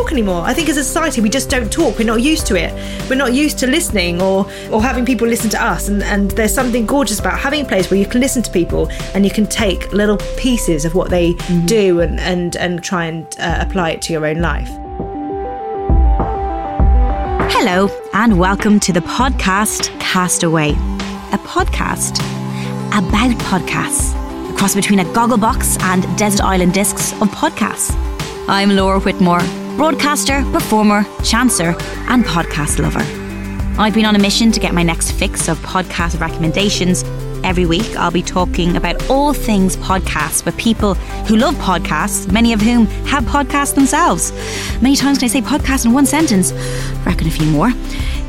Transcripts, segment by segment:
talk anymore. I think as a society, we just don't talk. We're not used to it. We're not used to listening or or having people listen to us. And, and there's something gorgeous about having a place where you can listen to people and you can take little pieces of what they do and, and, and try and uh, apply it to your own life. Hello, and welcome to the podcast Castaway, a podcast about podcasts, a cross between a goggle box and desert island discs of podcasts. I'm Laura Whitmore, broadcaster, performer, chancer, and podcast lover. I've been on a mission to get my next fix of podcast recommendations. Every week, I'll be talking about all things podcasts with people who love podcasts, many of whom have podcasts themselves. Many times can I say podcast in one sentence? Reckon a few more.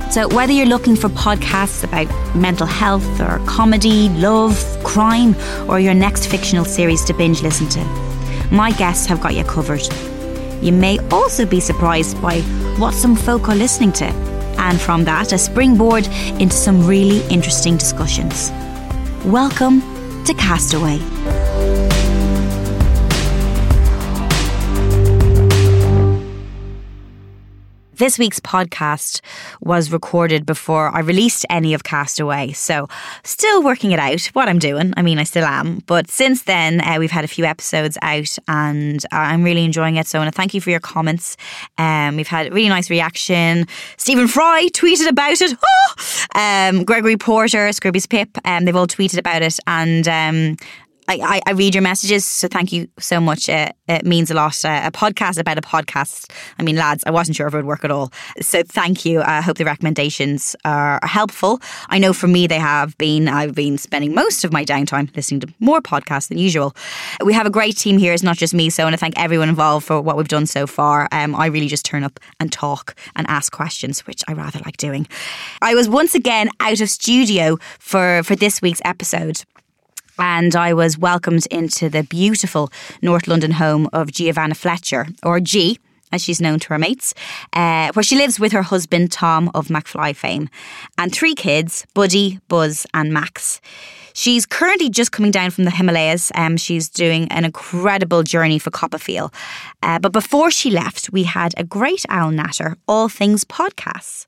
So, whether you're looking for podcasts about mental health or comedy, love, crime, or your next fictional series to binge listen to, my guests have got you covered. You may also be surprised by what some folk are listening to, and from that, a springboard into some really interesting discussions. Welcome to Castaway. This week's podcast was recorded before I released any of Castaway, so still working it out what I'm doing. I mean, I still am, but since then uh, we've had a few episodes out, and I'm really enjoying it. So I want to thank you for your comments. Um, we've had a really nice reaction. Stephen Fry tweeted about it. Um, Gregory Porter, Scroobius Pip, um, they've all tweeted about it, and um, I, I, read your messages, so thank you so much. Uh, it means a lot. Uh, a podcast about a podcast. I mean, lads, I wasn't sure if it would work at all. So thank you. I hope the recommendations are, are helpful. I know for me they have been. I've been spending most of my downtime listening to more podcasts than usual. We have a great team here. It's not just me. So I want to thank everyone involved for what we've done so far. Um, I really just turn up and talk and ask questions, which I rather like doing. I was once again out of studio for for this week's episode and I was welcomed into the beautiful North London home of Giovanna Fletcher, or G, as she's known to her mates, uh, where she lives with her husband Tom of McFly fame, and three kids Buddy, Buzz, and Max. She's currently just coming down from the Himalayas. Um, she's doing an incredible journey for Copperfield. Uh, but before she left, we had a great owl natter, all things podcasts.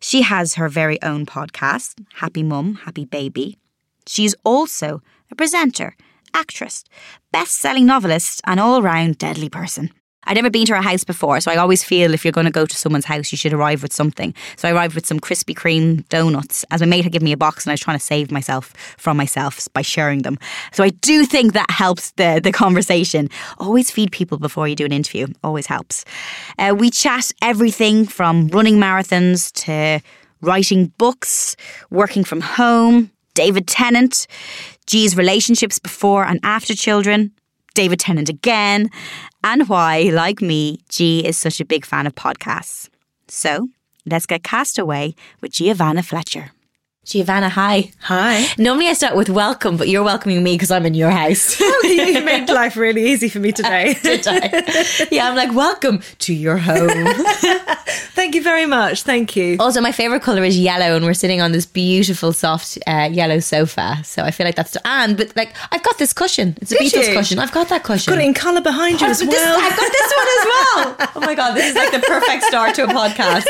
She has her very own podcast, Happy Mum, Happy Baby. She's also a presenter, actress, best selling novelist, and all round deadly person. I'd never been to her house before, so I always feel if you're going to go to someone's house, you should arrive with something. So I arrived with some Krispy Kreme donuts, as my mate had given me a box, and I was trying to save myself from myself by sharing them. So I do think that helps the, the conversation. Always feed people before you do an interview, always helps. Uh, we chat everything from running marathons to writing books, working from home, David Tennant, G's relationships before and after children, David Tennant again, and why, like me, G is such a big fan of podcasts. So let's get cast away with Giovanna Fletcher. Giovanna, hi. Hi. Normally I start with welcome, but you're welcoming me because I'm in your house. you made life really easy for me today. Did I? Yeah, I'm like, welcome to your home. Thank you very much. Thank you. Also, my favorite color is yellow, and we're sitting on this beautiful, soft uh, yellow sofa. So I feel like that's and but like I've got this cushion. It's a Did Beatles you? cushion. I've got that cushion. Got it in colour behind you I've, as this- well. I've got this one as well. Oh my god, this is like the perfect start to a podcast.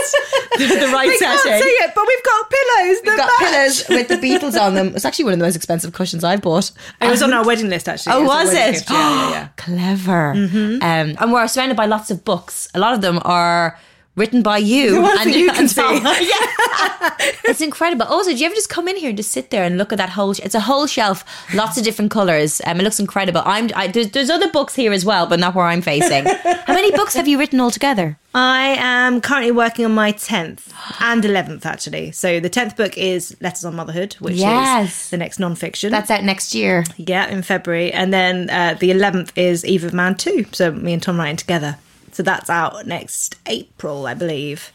the, the right we can't setting. see it, but we've got pillows. We've got. Pillows with the Beatles on them. It's actually one of the most expensive cushions I've bought. It was on our wedding list, actually. Oh, a was wedding it? gift, Yeah, yeah, yeah. Clever. Um, and we're surrounded by lots of books. A lot of them are written by you. and you can see. Tom. yeah. it's incredible. Also, do you ever just come in here and just sit there and look at that whole? It's a whole shelf, lots of different colors. Um, it looks incredible. I'm. I, there's, there's other books here as well, but not where I'm facing. How many books have you written altogether? I am currently working on my 10th and 11th, actually. So the 10th book is Letters on Motherhood, which Yes. is the next non-fiction. That's out next year. yeah, in February. And then uh, the 11th is Eve of Man 2. So me and Tom writing together. So that's out next April, I believe.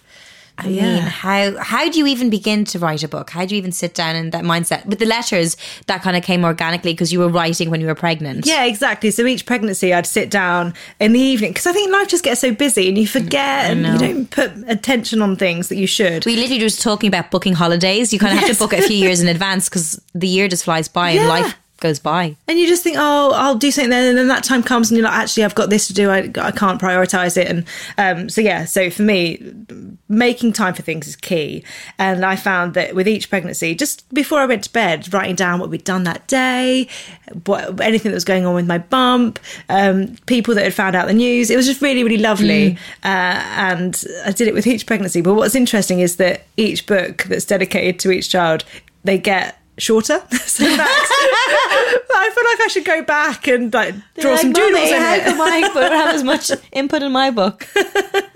I mean, how how do you even begin to write a book? How do you even sit down in that mindset? With the letters, that kind of came organically because you were writing when you were pregnant. Yeah, exactly. So each pregnancy, I'd sit down in the evening because I think life just gets so busy and you forget and you don't put attention on things that you should. We literally were just talking about booking holidays. You kind of have to book it a few years in advance because the year just flies by and life goes by. And you just think, oh, I'll do something then, and then that time comes, and you're like, actually, I've got this to do. I, I can't prioritize it, and um, so yeah. So for me, making time for things is key. And I found that with each pregnancy, just before I went to bed, writing down what we'd done that day, what anything that was going on with my bump, um, people that had found out the news. It was just really, really lovely. Uh, and I did it with each pregnancy. But what's interesting is that each book that's dedicated to each child, they get shorter. so that's, I feel like I should go back and like draw some doodles in how it. come I don't have as much input in my book?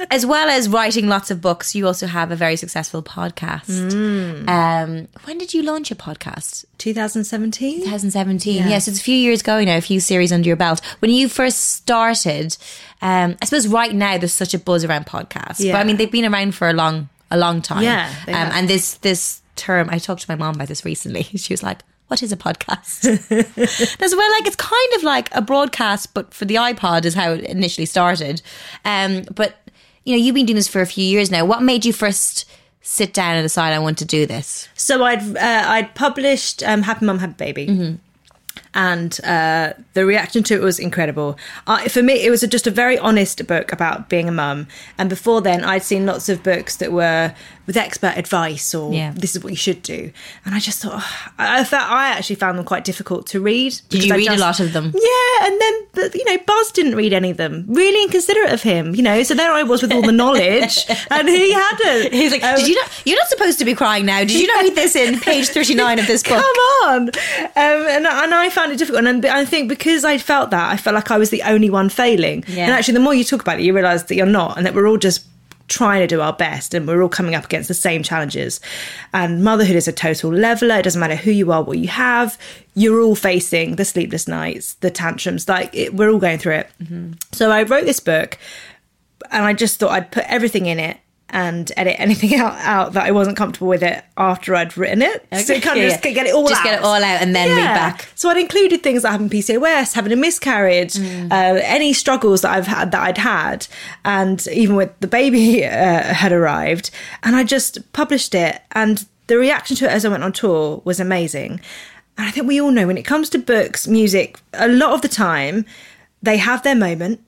as well as writing lots of books, you also have a very successful podcast. Mm. Um, when did you launch a podcast? 2017. 2017. Yes, it's a few years going now, a few series under your belt. When you first started, um, I suppose right now there's such a buzz around podcasts. But I mean, they've been around for a long, a long time. Yeah, Um, and this this term, I talked to my mom about this recently. She was like, "What is a podcast?" As well, like it's kind of like a broadcast, but for the iPod is how it initially started. Um, but you know, you've been doing this for a few years now. What made you first sit down and decide I want to do this? So I'd uh, I'd published um, Happy Mum Happy Baby. And uh, the reaction to it was incredible. Uh, for me, it was a, just a very honest book about being a mum. And before then, I'd seen lots of books that were with expert advice or Yeah. this is what you should do. And I just thought, oh, I, felt I actually found them quite difficult to read. Did you I read a lot of them? Yeah, and then but, you know Buzz didn't read any of them. Really inconsiderate of him, you know. So there I was with all the knowledge, and he hadn't. He's like, Um, did you not? You're not supposed to be crying now. Did you not read this in page 39 of this book? Come on. Um, and, and I found it difficult. And I think because I felt that, I felt like I was the only one failing. Yeah. And actually, the more you talk about it, you realise that you're not, and that we're all just trying to do our best and we're all coming up against the same challenges and motherhood is a total leveler it doesn't matter who you are what you have you're all facing the sleepless nights the tantrums like it, we're all going through it mm-hmm. so i wrote this book and I just thought I'd put everything in it and edit anything out, out that I wasn't comfortable with it after I'd written it. So kind of Yeah, just get it all Just out. get it all out and then read back. So I'd included things that happened PCOS, having a miscarriage, Mm. uh, any struggles that I've had that I'd had, and even with the baby uh, had arrived, and I just published it. And the reaction to it as I went on tour was amazing. And I think we all know when it comes to books, music, a lot of the time they have their moment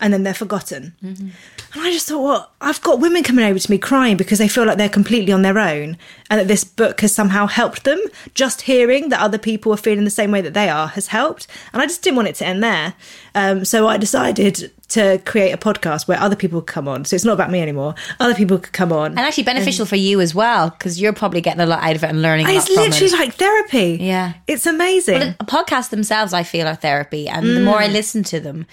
and then they're forgotten. Mm-hmm. And I just thought, well, I've got women coming over to me crying because they feel like they're completely on their own and that this book has somehow helped them. Just hearing that other people are feeling the same way that they are has helped. And I just didn't want it to end there. Um, so I decided to create a podcast where other people could come on. So it's not about me anymore. Other people could come on. And actually beneficial for you as well because you're probably getting a lot out of it and learning And it's literally it. like therapy. Yeah. It's amazing. But podcasts themselves, I feel, are therapy, and the more Mm. I listen to them,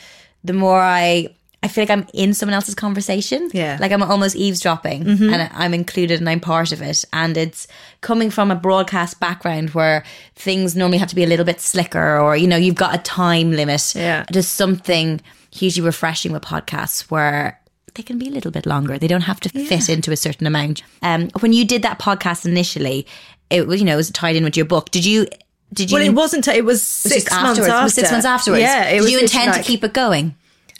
the more I I feel like I'm in someone else's conversation. Yeah. Mm-hmm. like I'm almost eavesdropping, and I'm included and I'm part of it. And it's coming from a broadcast background where things normally have to be a little bit slicker, or you know, you've got a time limit. Yeah. there's something hugely refreshing with podcasts where. They can be a little bit longer. They don't have to fit into a certain amount. Um, when you did that podcast initially, it was you know it was tied in with your book. Did you? Did you? well, it wasn't. It was six months afterwards. after. Was six months afterwards. Yeah. It Did you intend like- to keep it going?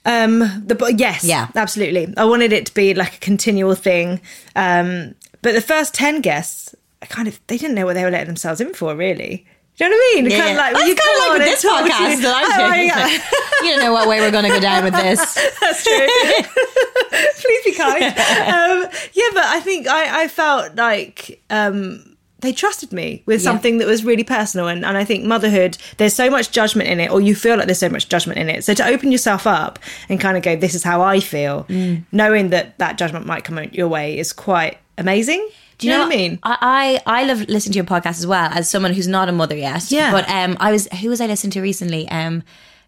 Um, the yes, Yeah. absolutely. I wanted it to be like a continual thing. Um, but the first ten guests, I kind of they didn't know what they were letting themselves in for, really. Do you know what I mean? Yeah, kind of like, That's you kinda like with this podcast that I'm Oh, doing. yeah. you don't know what way we're going to go down with this. That's true. Please be kind. Um, yeah, but I think I, I felt like um, they trusted me with something that was really personal. And, and I think motherhood, there's so much judgment in it, or you feel like there's so much judgment in it. So to open yourself up and kind of go, this is how I feel, knowing that that judgment might come your way is quite amazing. Do you, know, what I mean? I, I I love listening to your podcast as well as someone who's not a mother yet. Yeah. But um, I was who was I listening to recently? Um,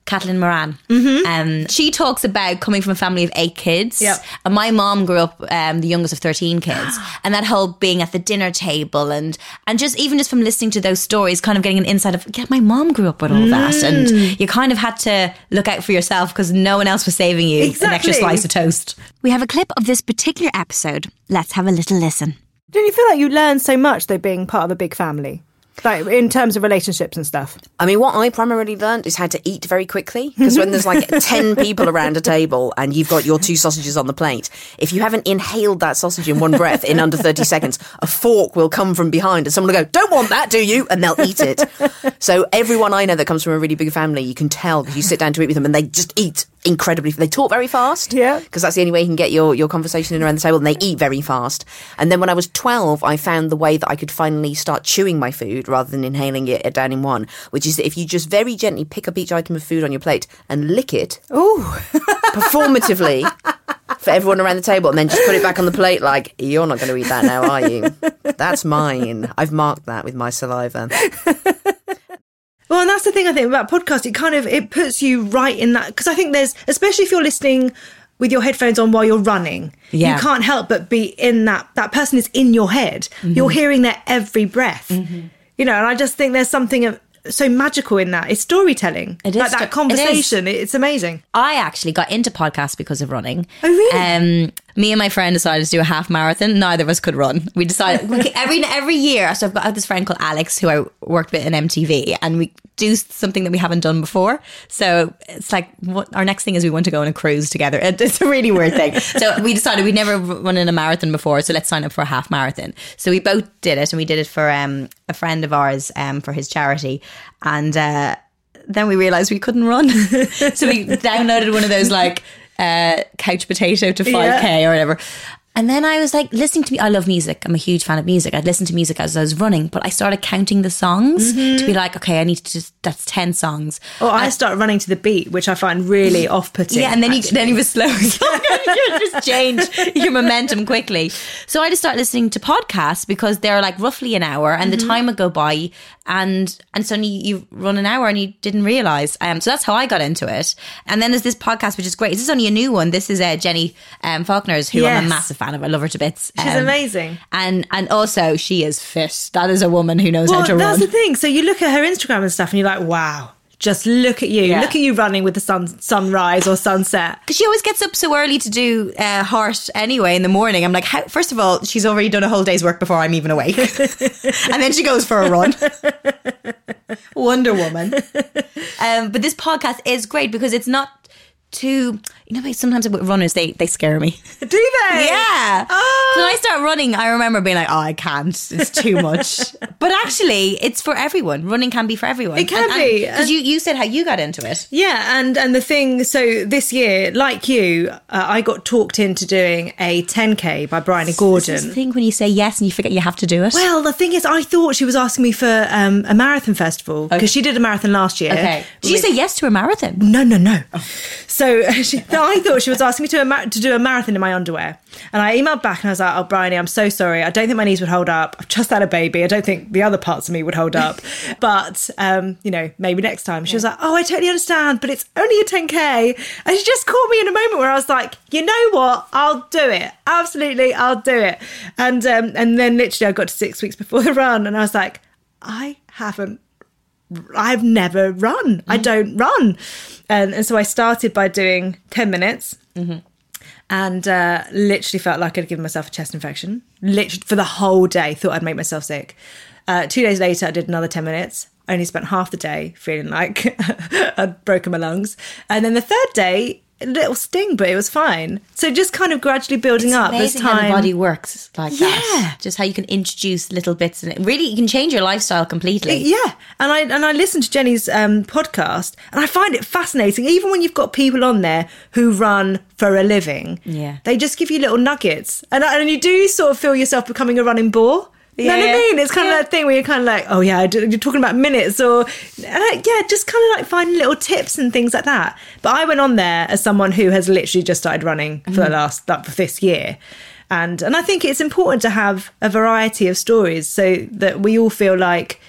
Caitlin Moran. Mm-hmm. Um, she talks about coming from a family of eight kids. Yep. And my mom grew up um, the youngest of thirteen kids, and that whole being at the dinner table and and just even just from listening to those stories, kind of getting an insight of yeah, my mom grew up with all that, Mm. and you kind of had to look out for yourself because no one else was saving you an extra slice of toast. We have a clip of this particular episode. Let's have a little listen. Don't you feel like you learn so much though being part of a big family? Like in terms of relationships and stuff. I mean, what I primarily learned is how to eat very quickly. Because when there's like 10 people around a table and you've got your two sausages on the plate, if you haven't inhaled that sausage in one breath in under 30 seconds, a fork will come from behind and someone will go, Don't want that, do you? And they'll eat it. So everyone I know that comes from a really big family, you can tell because you sit down to eat with them and they just eat incredibly. They talk very fast. Yeah. Because that's the only way you can get your, your conversation in around the table and they eat very fast. And then when I was 12, I found the way that I could finally start chewing my food rather than inhaling it uh, down in one, which is that if you just very gently pick up each item of food on your plate and lick it Ooh. performatively for everyone around the table and then just put it back on the plate like, you're not going to eat that now, are you? That's mine. I've marked that with my saliva. Well, and that's the thing I think about podcast. It kind of it puts you right in that because I think there's especially if you're listening with your headphones on while you're running, Yeah. you can't help but be in that. That person is in your head. You're hearing their every breath. You know, and I just think there's something of- so magical in that. It's storytelling. It is like sto- it that is. conversation. It's amazing. I actually got into podcasts because of running. Oh, really? Um, me and my friend decided to do a half marathon. Neither of us could run. We decided every every year. So I've got this friend called Alex who I worked with in MTV, and we do something that we haven't done before. So it's like what our next thing is we want to go on a cruise together. It- It's a really weird thing. So we decided we'd never run in a marathon before, so let's sign up for a half marathon. So we both did it, and we did it for um, a friend of ours um, for his charity, and. Uh, then we realized we couldn't run. so we downloaded one of those like uh, couch potato to 5k or whatever. And then I was like listening to me. I love music. I'm a huge fan of music. I'd listen to music as I was running, but I started counting the songs to be mm-hmm. like, okay, I need to just, that's 10 songs. Or I start running to the beat, which I find really mm. off-putting. Yeah, and then you then you was slow. you just change your momentum quickly. So I just started listening to podcasts because they're like roughly an hour, and the mm-hmm. time would go by, and and suddenly you run an hour and you didn't realize. Um, so that's how I got into it. And then there's this podcast which is great. This is only a new one. This is uh, Jenny um, Falconer's, who I'm a massive fan of. I love her to bits. She's Um, amazing. and and also she is fit. That is a woman who knows Well, how to that's run. That's the thing. So you look at her Instagram and stuff, and you're like, wow. Just look at you. Yeah. Look at you running with the sun sunrise or sunset. Because she always gets up so early to do uh, heart anyway in the morning. I'm like, how, first of all, she's already done a whole day's work before I'm even awake. and then she goes for a run. Wonder Woman. Um, but this podcast is great because it's not too, you know, sometimes with runners, they, they scare me. Do they? Yeah. Oh. When I start running, I remember being like, oh, I can't. It's too much. but actually, it's for everyone. Running can be for everyone. It can be. Because you, you said how you got into it. Yeah, and and the thing, so this year, like you, uh, I got talked into doing a 10k by Bryony This is the Gordon. thing when you say yes and you forget you have to do it. Well, the thing is, I thought she was asking me for um, a marathon festival because she did a marathon last year. Okay. Did you say yes to a marathon? No, no, no. So she, I thought she was asking me to, a ma- to do a marathon in my underwear. And I emailed back and I was like, oh, Bryony, I'm so sorry. I don't think my knees would hold up. I've just had a baby. I don't think the other parts of me would hold up. but, um, you know, maybe next time. She was like, oh, I totally understand, but it's only a 10K. And she just caught me in a moment where I was like, you know what? I'll do it. Absolutely, I'll do it. And, um, and then literally I got to six weeks before the run and I was like, I haven't I've never run. I don't run. And, and so I started by doing 10 minutes and uh, literally felt like I'd given myself a chest infection. Literally for the whole day, thought I'd make myself sick. Uh, two days later, I did another 10 minutes. Only spent half the day feeling like I'd broken my lungs. And then the third day, little sting, but it was fine. So just kind of gradually building up as time. how the body works like that. Yeah. Just how you can introduce little bits and it really you can change your lifestyle completely. Yeah, and I and I listened to Jenny's um, podcast, and I find it fascinating. Even when you've got people on there who run for a living, Yeah. they just give you little nuggets, and and you do sort of feel yourself becoming a running bore You know what I mean? It's kind of that thing where you're kind of like, oh yeah, you're talking about minutes or, and I- yeah, just kind of like finding little tips and things like that. But I went on there as someone who has literally just started running for Mm-hmm. the last, like, for this year. And, and I think it's important to have a variety of stories so that we all feel like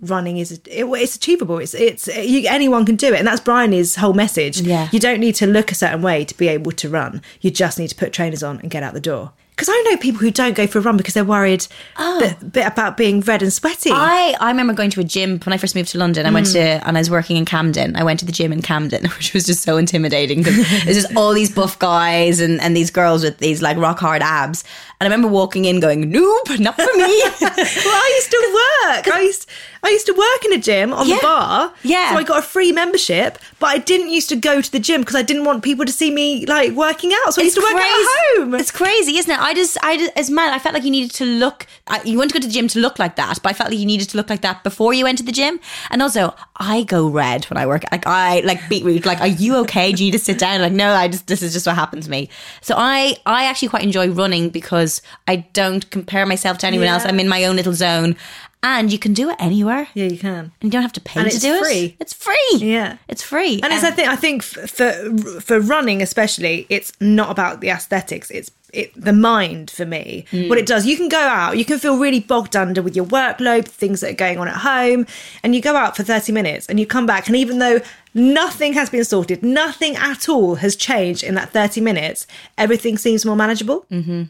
running is it, it's achievable it's it's you, anyone can do it and that's Brian's whole message Yeah. you don't need to look a certain way to be able to run you just need to put trainers on and get out the door because I know people who don't go for a run because they're worried oh. that, bit about being red and sweaty I, I remember going to a gym when I first moved to London. I went hmm. to, and I was working in Camden. I went to the gym in Camden, which was just so intimidating because there's just all these buff guys and, and these girls with these like rock hard abs. And I remember walking in going, nope, not for me. well I used to work I used I used to work in a gym on Yeah. the bar Yeah. so I got a free membership but I didn't used to go to the gym because I didn't want people to see me like working out so I used to work out at home It's crazy, isn't it? I just, I just, as man, I felt like you needed to look. You went to go to the gym to look like that, but I felt like you needed to look like that before you went to the gym. And also, I go red when I work. Like I like beetroot. Like, are you okay? Do you need to sit down? Like, no, I just this is just what happens to me. So I, I actually quite enjoy running because I don't compare myself to anyone else. I'm in my own little zone, and you can do it anywhere. yeah you can And you don't have to pay And to do free. it. It's free. It's free. Yeah. it's free. And it's I think I think for for running especially, it's not about the aesthetics. It's it the mind for me. What it does, you can go out, you can feel really bogged under with your workload, things that are going on at home, and you go out for thirty minutes and you come back, and even though nothing has been sorted, nothing at all has changed in that thirty minutes, everything seems more manageable. Mm-hmm.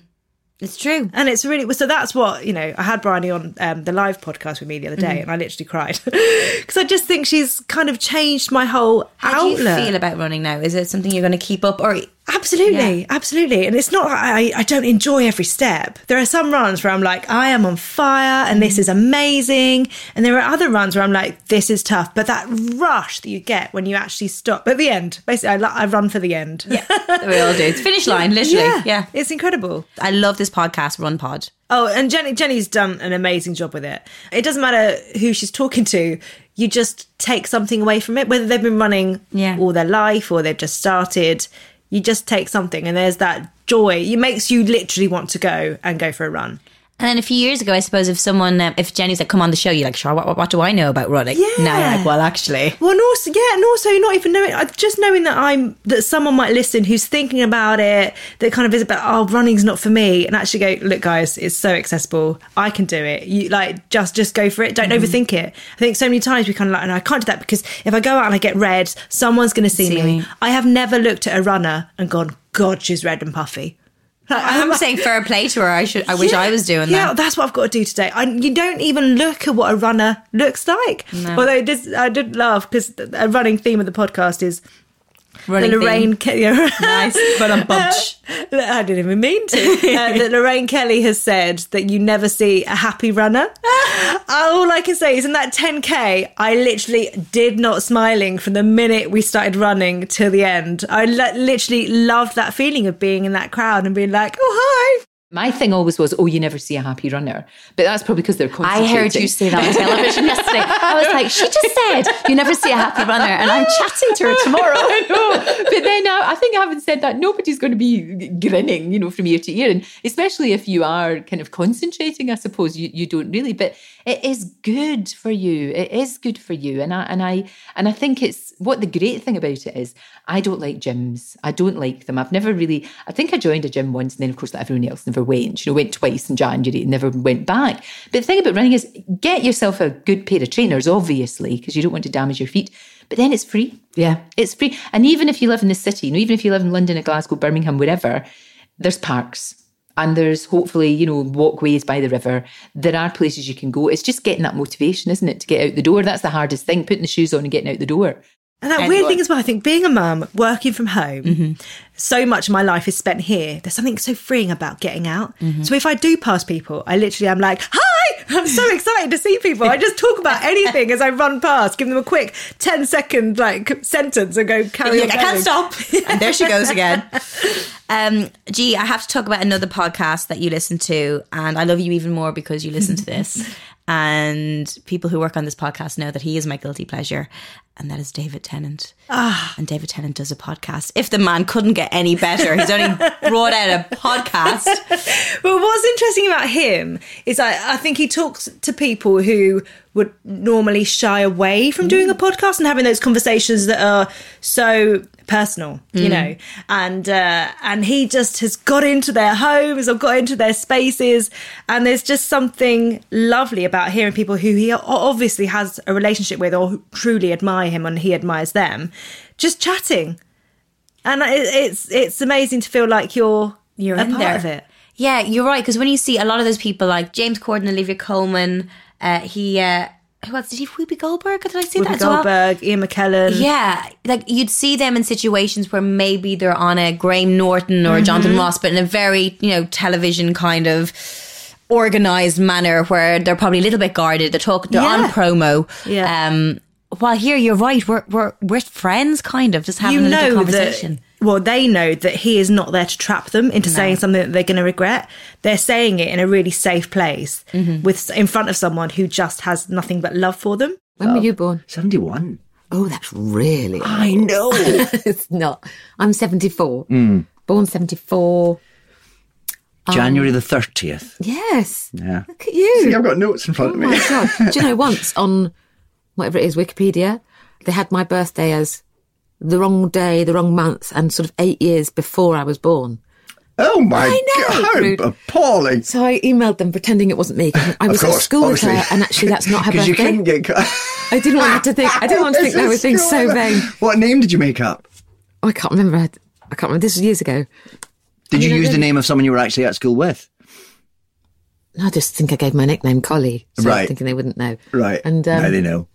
It's true. And it's really so that's what you know. I had Bryony on um, the live podcast with me the other day, and I literally cried because I just think she's kind of changed my whole How do you feel about running now? Is it something you're going to keep up, or Absolutely, absolutely. And it's not like I, I don't enjoy every step. There are some runs where I'm like, I am on fire and this mm. is amazing. And there are other runs where I'm like, this is tough. But that rush that you get when you actually stop at the end, basically, I, I run for the end. Yeah. we all do? It's finish line, literally. Yeah. It's incredible. I love this podcast, Run Pod. Oh, and Jenny, Jenny's done an amazing job with it. It doesn't matter who she's talking to, you just take something away from it, whether they've been running Yeah. all their life or they've just started. You just take something, and there's that joy. It makes you literally want to go and go for a run. And then a few years ago, I suppose if someone, um, if Jenny's like, come on the show, you're like, sure, what, what, what do I know about running? Yeah. Now you're like, well, actually. Well, and also, yeah, and also not even knowing, uh, just knowing that I'm that someone might listen who's thinking about it, that kind of is about, oh, running's not for me, and actually go, look, guys, it's so accessible. I can do it. You like just just go for it. Don't Mm-hmm. overthink it. I think so many times we kind of like, no, I can't do that because if I go out and I get red, someone's going to see, See me. me. I have never looked at a runner and gone, God, she's red and puffy. I'm saying fair play to her. I should. I wish I was doing yeah, that. that's what I've got to do today. I, you don't even look at what a runner looks like. Although it is, I did laugh because a running theme of the podcast is Running the Lorraine. Kelly. Nice, but I'm bunch. I didn't even mean to. Uh, that Lorraine Kelly has said that you never see a happy runner. All I can say is in that 10k, I literally did not smiling from the minute we started running till the end. I li- literally loved that feeling of being in that crowd and being like, "Oh hi." My thing always was, oh, you never see a happy runner. But that's probably because they're I heard you say that on television yesterday. I was like, she just said you never see a happy runner, and I'm chatting to her tomorrow. I know. But then I, I think having said that, nobody's going to be grinning, you know, from ear to ear. And especially if you are kind of concentrating, I suppose you, you don't really. But it is good for you. It is good for you. And I and I and I think it's what the great thing about it is I don't like gyms. I don't like them. I've never really I think I joined a gym once and then of course like everyone else never went. You know, went twice in January and never went back. But the thing about running is get yourself a good pair of trainers, obviously, because you don't want to damage your feet. But then it's free. Yeah. It's free. And even if you live in the city, you know, even if you live in London or Glasgow, Birmingham, wherever, there's parks. And there's hopefully, you know, walkways by the river. There are places you can go. It's just getting that motivation, isn't it, to get out the door? That's the hardest thing, putting the shoes on and getting out the door. And that weird thing as well, I think being a mum, working from home, so much of my life is spent here. There's something so freeing about getting out. So if I do pass people, I literally am like, hi, I'm so excited to see people. I just talk about anything as I run past, give them a quick 10 second like sentence and go carry on. like, I can't stop. And there she goes again. Um, Gee, I have to talk about another podcast that you listen to, and I love you even more because you listen to this. And people who work on this podcast know that he is my guilty pleasure, and that is David Tennant. Ah. And David Tennant does a podcast. If the man couldn't get any better, he's only brought out a podcast. Well, what's interesting about him is I, I think he talks to people who would normally shy away from doing a podcast and having those conversations that are so personal, you know. And uh, and he just has got into their homes or got into their spaces, and there's just something lovely about hearing people who he obviously has a relationship with or who truly admire him and he admires them, just chatting. And it's it's amazing to feel like you're You're a in part there. of it. Yeah, you're right. Because when you see a lot of those people like James Corden, Olivia Colman, uh, he, uh, who else did he? Whoopi Goldberg? Did I see Whoopi that as well? Goldberg, Ian McKellen. Yeah, like you'd see them in situations where maybe they're on a Graham Norton or a Jonathan Mm-hmm. Ross, but in a very, you know, television kind of organized manner where they're probably a little bit guarded. They're talking, they're on promo. Yeah. Um, while here, you're right. We're we're we're friends, kind of, just having you a little know conversation. that well they know that he is not there to trap them into saying something that they're going to regret they're saying it in a really safe place Mm-hmm. with in front of someone who just has nothing but love for them When were you born? 71. Oh, that's really. I know. it's not. I'm 74. Born 74. January the 30th. Yes. Yeah. Look at you. See, I've got notes in front Oh of me. my god! Do you know once on whatever it is Wikipedia, they had my birthday as the wrong day, the wrong month, and sort of eight years before I was born. Oh my know. god, Rude. how appalling. So I emailed them pretending it wasn't me. I was at course, school with her, and actually that's not her Because birthday. you couldn't get cut. I didn't want to think. I didn't want to think that I was being so vain. What name did you make up? Oh, I can't remember. I I can't remember. This was years ago. Did you mean, I use the name of someone you were actually at school with? I just think I gave my nickname Collie, so Right. thinking they wouldn't know. Right. And um, now they know.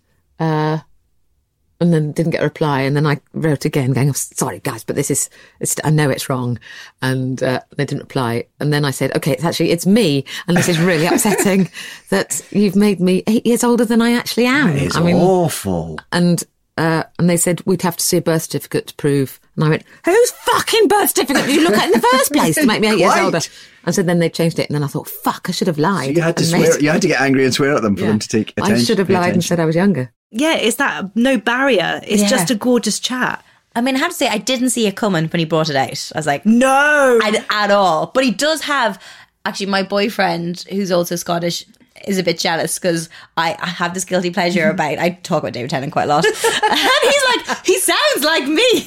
And then didn't get a reply. And then I wrote again, going, "I'm sorry, guys, but this is, it's, I know it's wrong." And uh, they didn't reply. And then I said, "Okay, it's actually it's me, and this is really upsetting that you've made me eight years older than I actually am." It's I mean, awful. and uh, and they said we'd have to see a birth certificate to prove. And I went, "Whose fucking birth certificate did you look at in the first place to make me eight years older?" And so then they changed it, and then I thought, "Fuck, I should have lied." You had to swear. made- You had to get angry and swear at them for Yeah. them to take attention. I should have lied and said I was younger. Yeah it's that no barrier it's Yeah. just a gorgeous chat I mean, I have to say, I didn't see it coming when he brought it out. I was like, no at, at all. But he does have actually my boyfriend, who's also Scottish, is a bit jealous because I, I have this guilty pleasure about I talk about David Tennant quite a lot, and he's like, he sounds like me.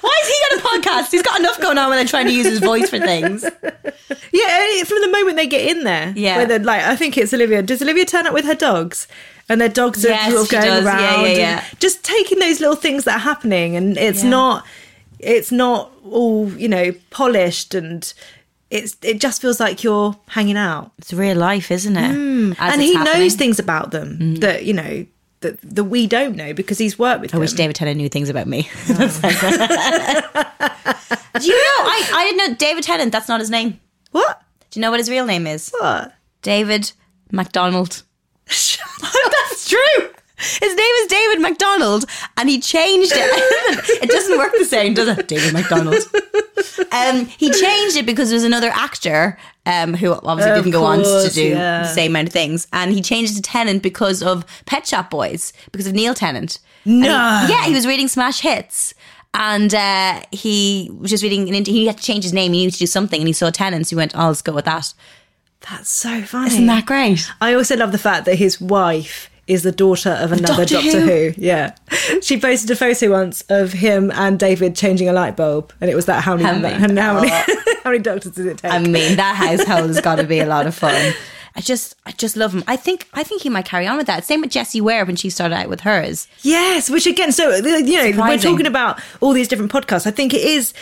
Why has he got a podcast? He's got enough going on when they're trying to use his voice for things. yeah from the moment they get in there Yeah. where like i think it's olivia does olivia turn up with her dogs and their dogs are Yes, sort of going. Yeah, around yeah, and yeah. just taking those little things that are happening and it's Yeah. not it's not all you know polished and it's it just feels like you're hanging out It's real life, isn't it? Mm. As and he happening. knows things about them mm. that you know that that we don't know because he's worked with I them. wish David Tennant knew things about me. Oh. Do you know? I, I didn't know David Tennant. That's not his name. what Do you know what his real name is? what David MacDonald. True. His name is David MacDonald, and he changed it. it doesn't work the same, does it? David MacDonald. Um, he changed it because there was another actor um, who obviously Of didn't go on to do yeah. the same amount of things, and he changed it to Tennant because of Pet Shop Boys, because of Neil Tennant. No. He- yeah, he was reading Smash Hits. And uh, he was just reading he had to change his name. He needed to do something, and he saw Tennant. So he went, "Oh, let's go with that." that's so funny Isn't that great? I also love the fact that his wife is the daughter of another Doctor Doctor, Who. Who. Yeah, she posted a photo once of him and David changing a light bulb, and it was that how many How many? and how many, how many doctors did it take? I mean, that household has got to be a lot of fun. I just, I just love him. I think, I think he might carry on with that. Same with Jessie Ware when she started out with hers. Yes, which again, so you know, we're talking about all these different podcasts. I think it is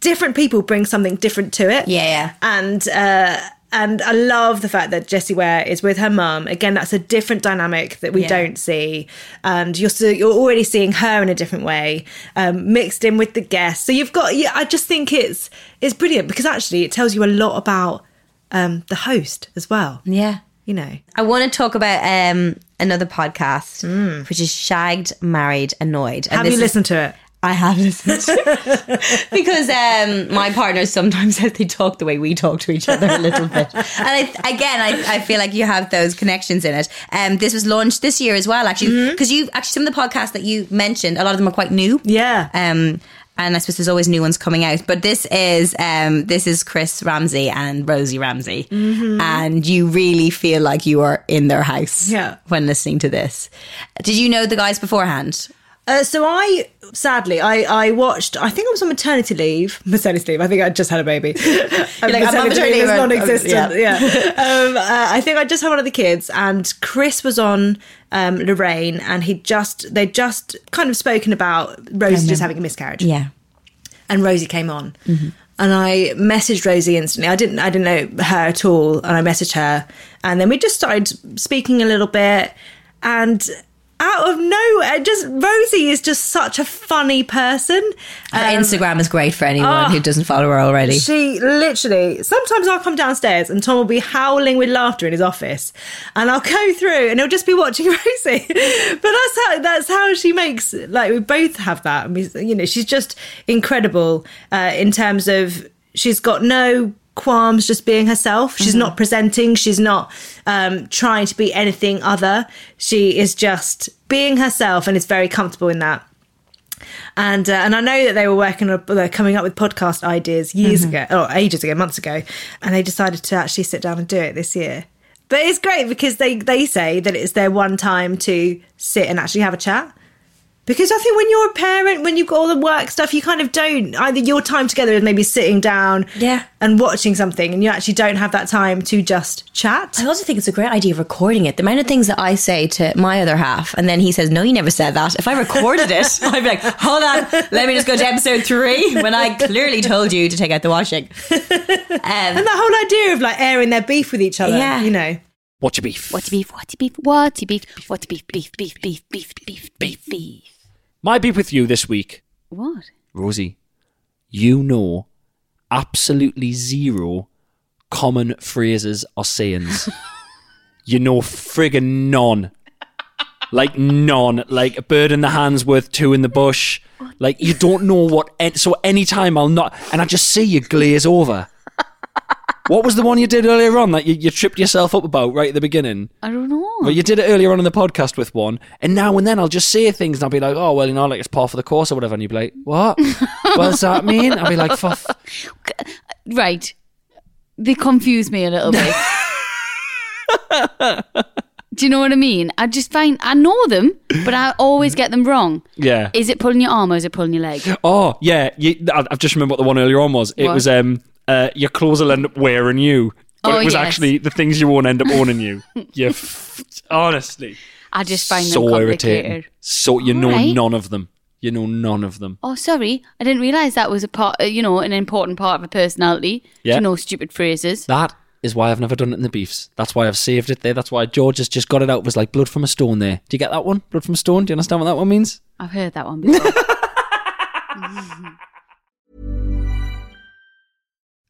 different people bring something different to it. Yeah, yeah. and uh, and I love the fact that Jessie Ware is with her mum. Again, that's a different dynamic that we Yeah. don't see, and you're so, you're already seeing her in a different way, um, mixed in with the guests. So you've got, yeah, I just think it's it's brilliant because actually it tells you a lot about um, the host as well. Yeah. You know, I want to talk about um, another podcast, which is Shagged, Married, Annoyed. And have you is- listened to it? I have listened because um, my partners sometimes says they talk the way we talk to each other a little bit. And I, again, I, I feel like you have those connections in it. Um, this was launched this year as well, actually, because you actually some of the podcasts that you mentioned, a lot of them are quite new. Yeah. Um, and I suppose there's always new ones coming out. But this is um, this is Chris Ramsey and Rosie Ramsey, and you really feel like you are in their house Yeah. when listening to this. Did you know the guys beforehand? Uh, so I, sadly, I, I watched. I think I was on maternity leave. Maternity leave. I think I just had a baby. like, maternity leave, I'm- non-existent. yeah. um, uh, I think I just had one of the kids, and Chris was on um, Lorraine, and he just they just kind of spoken about Rosie just having a miscarriage. Yeah. and Rosie came on. Mm-hmm. And I messaged Rosie instantly. I didn't I didn't know her at all, and I messaged her, and then we just started speaking a little bit, and out of nowhere, just Rosie is just such a funny person. Her Um, Instagram is great for anyone who doesn't follow her already. She literally, sometimes I'll come downstairs and Tom will be howling with laughter in his office, and I'll go through and he'll just be watching Rosie. but that's how that's how she makes. Like we both have that. And we, you know, she's just incredible uh, in terms of she's got no qualms just being herself. She's not presenting. She's not um, trying to be anything other. She is just being herself and is very comfortable in that and uh, and I know that they were working on they're coming up with podcast ideas years ago or ages ago, months ago, and they decided to actually sit down and do it this year. But it's great because they they say that it's their one time to sit and actually have a chat. Because I think when you're a parent, when you've got all the work stuff, you kind of don't. Either your time together is maybe sitting down Yeah. and watching something, and you actually don't have that time to just chat. I also think it's a great idea of recording it. The amount of things that I say to my other half, and then he says, No, you never said that. If I recorded it, I'd be like, Hold on, let me just go to episode three when I clearly told you to take out the washing. Um, And the whole idea of like airing their beef with each other, Yeah. you know. What's your beef? What's your beef? What's your beef? What's your beef? What's your beef? Beef, beef, beef, beef, beef, beef, beef. My beef with you this week, What? Rosie. You know absolutely zero common phrases or sayings. you know friggin' none. Like none. Like a bird in the hand's worth two in the bush. Like you don't know what. an- So anytime I'll not, and I just see you glaze over. What was the one you did earlier on that you, you tripped yourself up about right at the beginning? I don't know. Well, you did it earlier on in the podcast with one, and now and then I'll just say things and I'll be like, oh, well, you know, like it's par for the course or whatever, and you'll be like, what? what does that mean? I'll be like, Right. They confuse me a little bit. Do you know what I mean? I just find I know them, but I always get them wrong. yeah. Is it pulling your arm or is it pulling your leg? Oh, yeah. You, I- I've just remembered what the one earlier on was. It What? was um, uh, your clothes will end up wearing you. But Oh, it was yes. actually the things you won't end up owning you. you f- honestly. I just find so them irritating. So you know Alright. none of them. You know none of them. Oh, sorry, I didn't realise that was a part. uh, You know, an important part of a personality. Yeah. To know stupid phrases. That is why I've never done it in the beefs. That's why I've saved it there. That's why George has just got it out. It was like blood from a stone there. Do you get that one? Blood from a stone? Do you understand what that one means? I've heard that one before.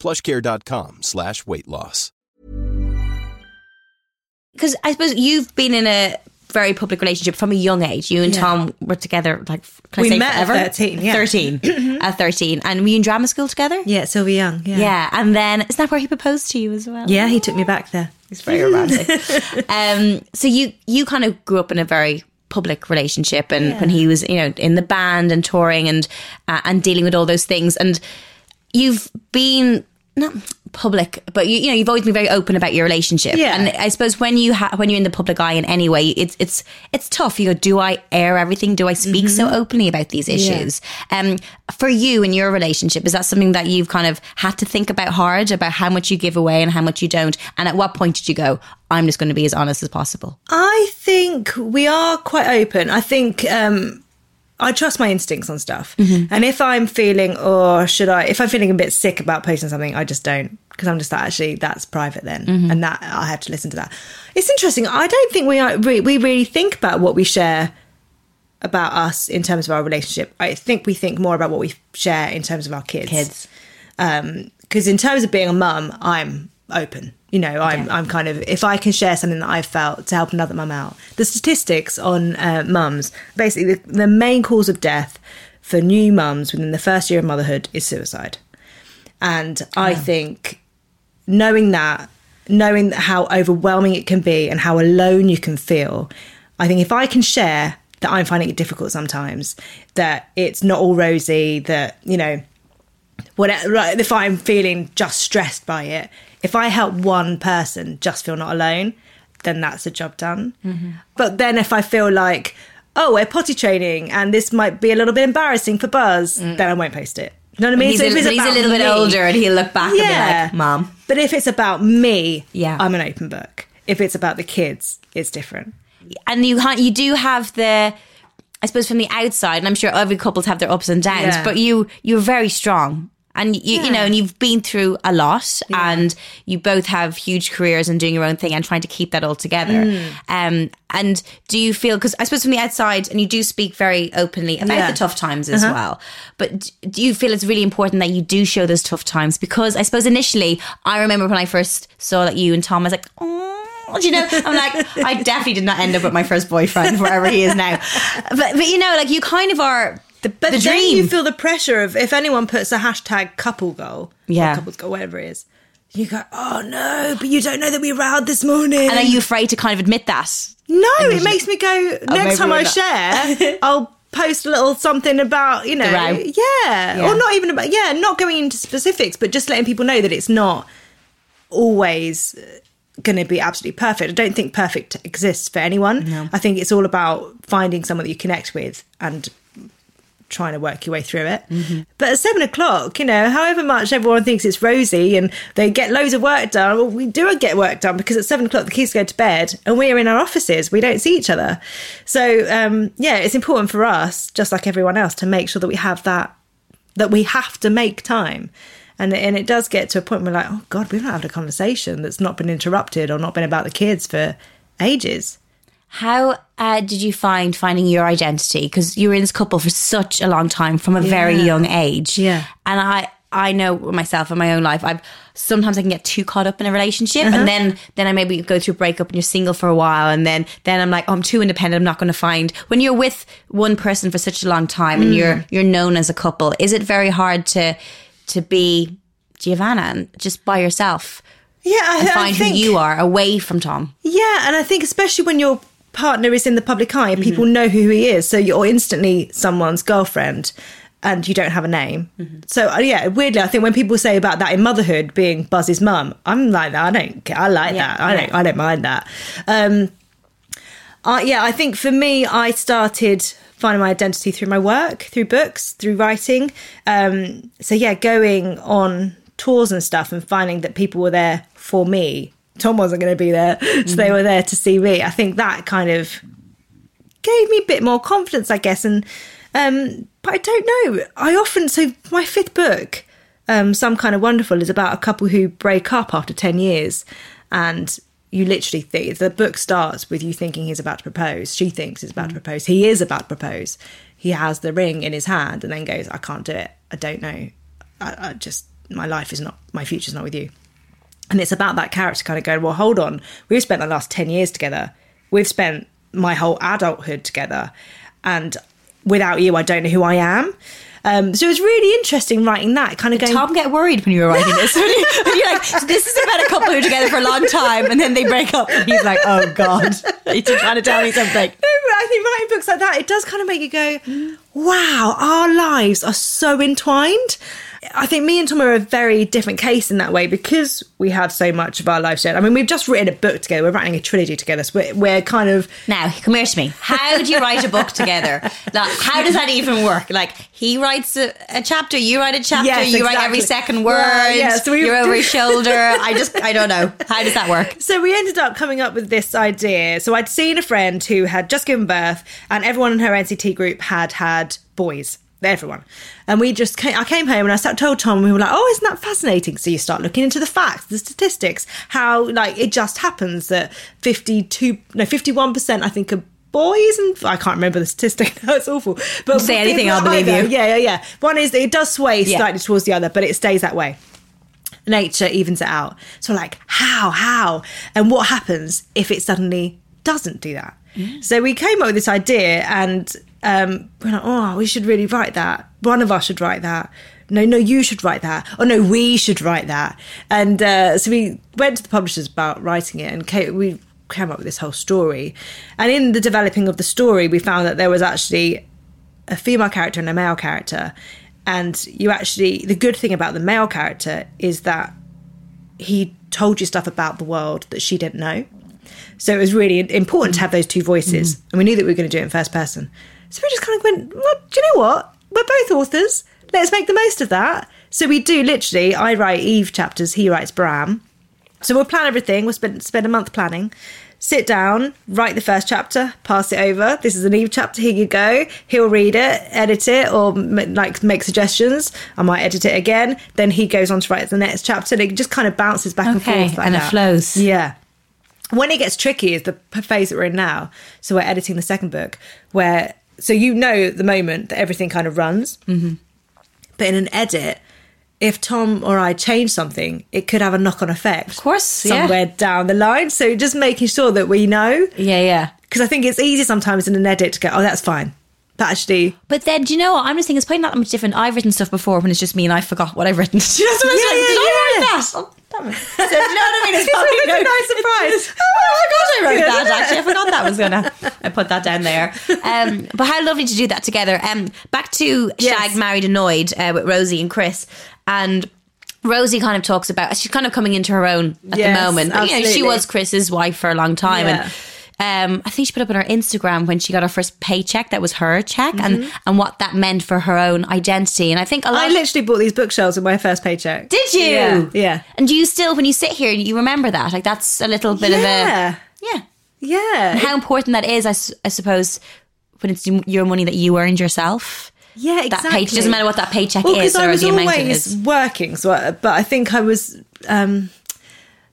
plushcare.com slash weight loss. Because I suppose you've been in a very public relationship from a young age. You and Yeah. Tom were together, like, can I We say met at 13, yeah. 13. at 13. And were you in drama school together? Yeah, Sylvia Young. Yeah. Yeah. And then, is that where he proposed to you as well? Yeah, he took me back there. It's very romantic. um, so you you kind of grew up in a very public relationship and when he was you know in the band and touring and uh, and dealing with all those things and you've been not public but you, you know you've always been very open about your relationship. Yeah. and I suppose when you ha- when you're in the public eye in any way it's it's it's tough. You go do I air everything? Do I speak so openly about these issues? Um for you in your relationship is that something that you've kind of had to think about hard about how much you give away and how much you don't? And at what point did you go I'm just going to be as honest as possible I think we are quite open. I think um, I trust my instincts on stuff. Mm-hmm. And if I'm feeling, or should I, if I'm feeling a bit sick about posting something, I just don't. Because I'm just like, actually, that's private then. Mm-hmm. And that I have to listen to that. It's interesting. I don't think we, are, we, really think about what we share about us in terms of our relationship. I think we think more about what we share in terms of our kids. Kids. Um, because in terms of being a mum, I'm open. You know, I'm I'm kind of if I can share something that I've felt to help another mum out. The statistics on uh, mums, basically, the, the main cause of death for new mums within the first year of motherhood is suicide, and I think knowing that, knowing how overwhelming it can be and how alone you can feel, I think if I can share that I'm finding it difficult sometimes, that it's not all rosy, that you know whatever right, if i'm feeling just stressed by it if i help one person just feel not alone then that's a job done. Mm-hmm. But then if i feel like oh we're potty training and this might be a little bit embarrassing for buzz mm. then i won't post it. You know what i mean? he's, So a, if it's but he's a little bit older and he'll look back and be like mom. But if it's about me Yeah. i'm an open book. If it's about the kids it's different. And you ha- you do have the I suppose from the outside, and I'm sure every couples have their ups and downs, Yeah. but you you're very strong. And you, you know, and you've been through a lot, and you both have huge careers and doing your own thing and trying to keep that all together. Mm. Um, and do you feel because I suppose from the outside, and you do speak very openly about Yeah. the tough times as Uh-huh. well. But do you feel it's really important that you do show those tough times? Because I suppose initially, I remember when I first saw that you and Tom, I was like, oh. Do you know? I'm like, I definitely did not end up with my first boyfriend, wherever he is now. But, but you know, like you kind of are the, But the then dream. you feel the pressure of if anyone puts a hashtag couple goal, Yeah. couples goal, whatever it is, you go, oh no, but you don't know that we rowed this morning. and are you afraid to kind of admit that? No, it makes me go. Oh, maybe next time I not. share, I'll post a little something about you know, yeah, Yeah. or not even about yeah, not going into specifics, but just letting people know that it's not always uh, going to be absolutely perfect. I don't think perfect exists for anyone. I think it's all about finding someone that you connect with and trying to work your way through it. But at seven o'clock, you know, however much everyone thinks it's rosy and they get loads of work done, well, we do get work done because at seven o'clock the kids go to bed and we're in our offices. We don't see each other. So, um, yeah, it's important for us, just like everyone else, to make sure that we have that, that we have to make time. And, and it does get to a point where we're like, oh God, we've not had a conversation that's not been interrupted or not been about the kids for ages. How uh, did you find finding your identity? Because you were in this couple for such a long time from a very young age. Yeah. And I, I know myself in my own life, I've sometimes I can get too caught up in a relationship, Uh-huh. and then then I maybe go through a breakup and you're single for a while, and then then I'm like, oh, I'm too independent. I'm not going to find. When you're with one person for such a long time and Mm. you're you're known as a couple, is it very hard to to be Giovanna and just by yourself? Yeah, I, and I find think- who you are away from Tom. Yeah, and I think especially when your partner is in the public eye and people know who he is, so you're instantly someone's girlfriend and you don't have a name. So uh, yeah, weirdly, I think when people say about that in motherhood being Buzz's mum, I'm like that. I don't. care. I like Yeah, that. I don't. I don't mind that. Um, I yeah, I think for me, I started finding my identity through my work, through books, through writing. Um, so yeah, going on tours and stuff and finding that people were there for me. Tom wasn't going to be there, so they were there to see me. I think that kind of gave me a bit more confidence, I guess. And um, but I don't know. I often so my fifth book, um, some kind of wonderful, is about a couple who break up after ten years, and you literally think the book starts with you thinking he's about to propose. She thinks he's about to propose. He is about to propose. He has the ring in his hand, and then goes, "I can't do it. I don't know. I, I just my life is not my future's not with you." And it's about that character kind of going, well, hold on. We've spent the last 10 years together. We've spent my whole adulthood together. And without you, I don't know who I am. Um, so it was really interesting writing that, kind of going. Tom get worried when you were writing this. When you- when you're like, "So this is about a couple who are together for a long time and then they break up. And he's like, oh God, he's trying to tell me something. No, but I think writing books like that, it does kind of make you go, wow, our lives are so entwined. I think me and Tom are a very different case in that way because we have so much of our lives shared. I mean, we've just written a book together. We're writing a trilogy together. So we're, we're kind of Now, come here to me. How do you write a book together? Like, how does that even work? Like, he writes a, a chapter, you write a chapter, Yes, you write every second word, Well, yeah, so we- you're over his shoulder. I just, I don't know. How does that work? So we ended up coming up with this idea. So I'd seen a friend who had just given birth, and everyone in her NCT group had had boys. Everyone, and we just came, I came home and I sat told Tom and we were like, oh, isn't that fascinating? So you start looking into the facts, the statistics, how like it just happens that fifty two, no, fifty one percent, I think, are boys, and I can't remember the statistic. now it's awful. But Say anything, I'll believe either. you. Yeah, yeah, yeah. One is that it does sway Yeah. slightly towards the other, but it stays that way nature evens it out. So like, how, how? And what happens if it suddenly doesn't do that? Mm. So we came up with this idea and um, we're like, oh, we should really write that. One of us should write that. No, no, you should write that. Oh no, we should write that. And uh, so we went to the publishers about writing it and came, we came up with this whole story. And in the developing of the story, we found that there was actually a female character and a male character. And you actually, the good thing about the male character is that he told you stuff about the world that she didn't know. So it was really important to have those two voices. And we knew that we were going to do it in first person. So we just kind of went, well, do you know what? We're both authors. Let's make the most of that. So we do literally, I write Eve chapters, he writes Bram. So we'll plan everything. We'll spend spend a month planning. Sit down, write the first chapter, pass it over. This is an Eve chapter. Here you go. He'll read it, edit it, or m- like make suggestions. I might edit it again. Then he goes on to write the next chapter. And it just kind of bounces back and forth, like and it that. flows. Yeah. When it gets tricky is the phase that we're in now. So we're editing the second book, where so you know at the moment that everything kind of runs. Mm-hmm. But in an edit, if Tom or I change something, it could have a knock on effect. Of course, yeah. somewhere down the line. So just making sure that we know, Yeah, yeah. because I think it's easy sometimes in an edit to go, oh, that's fine. But actually, But then, do you know what? I'm just thinking it's probably not that much different. I've written stuff before when it's just me and I forgot what I've written. Do you know what I'm Yeah, saying? yeah, Did I write yeah. that? Damn it. So, do you know what I mean? It's It's a no- nice surprise. Oh, I forgot I wrote that. Actually, I forgot that was gonna. I put that down there. Um, but how lovely to do that together. Um, back to Yes. Shag Married Annoyed uh, with Rosie and Chris, and Rosie kind of talks about she's kind of coming into her own at Yes, the moment. But, you know, she was Chris's wife for a long time, and. Um, I think she put up on her Instagram when she got her first paycheck that was her check and, and what that meant for her own identity. And I think a lot I literally bought these bookshelves with my first paycheck. did you? Yeah. yeah. And do you still, when you sit here, you remember that? Like that's a little bit Yeah. of a yeah. Yeah. And how important that is, I I suppose, when it's your money that you earned yourself. Yeah, That exactly. paycheck doesn't matter what that paycheck well, is because I or was the amount it always is. working, so I, but I think I was, um,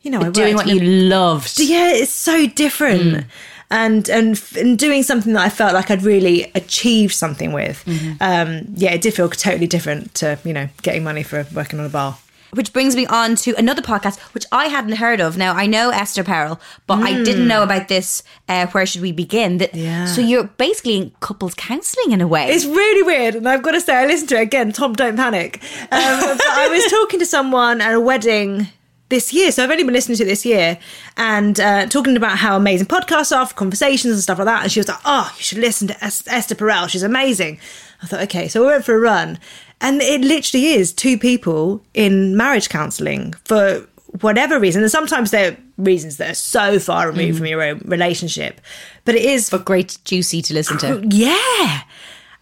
you know, I Doing what you a- loved. Yeah, it's so different. Mm. And, and and doing something that I felt like I'd really achieved something with, Mm-hmm. um, yeah, it did feel totally different to you know getting money for working on a bar. Which brings me on to another podcast, which I hadn't heard of. Now, I know Esther Perel, but I didn't know about this. Uh, Where should we begin? That, Mm. Yeah. So you're basically in couples counselling in a way. It's really weird, and I've got to say, I listened to it again. Tom, don't panic. Um, but I was talking to someone at a wedding this year, so I've only been listening to it this year, and uh, talking about how amazing podcasts are for conversations and stuff like that. And she was like, "Oh, you should listen to es- Esther Perel. She's amazing." I thought, okay, so we went for a run, and it literally is two people in marriage counselling for whatever reason. And sometimes there are reasons that are so far removed from your own relationship, but it is but great, juicy to listen to. yeah.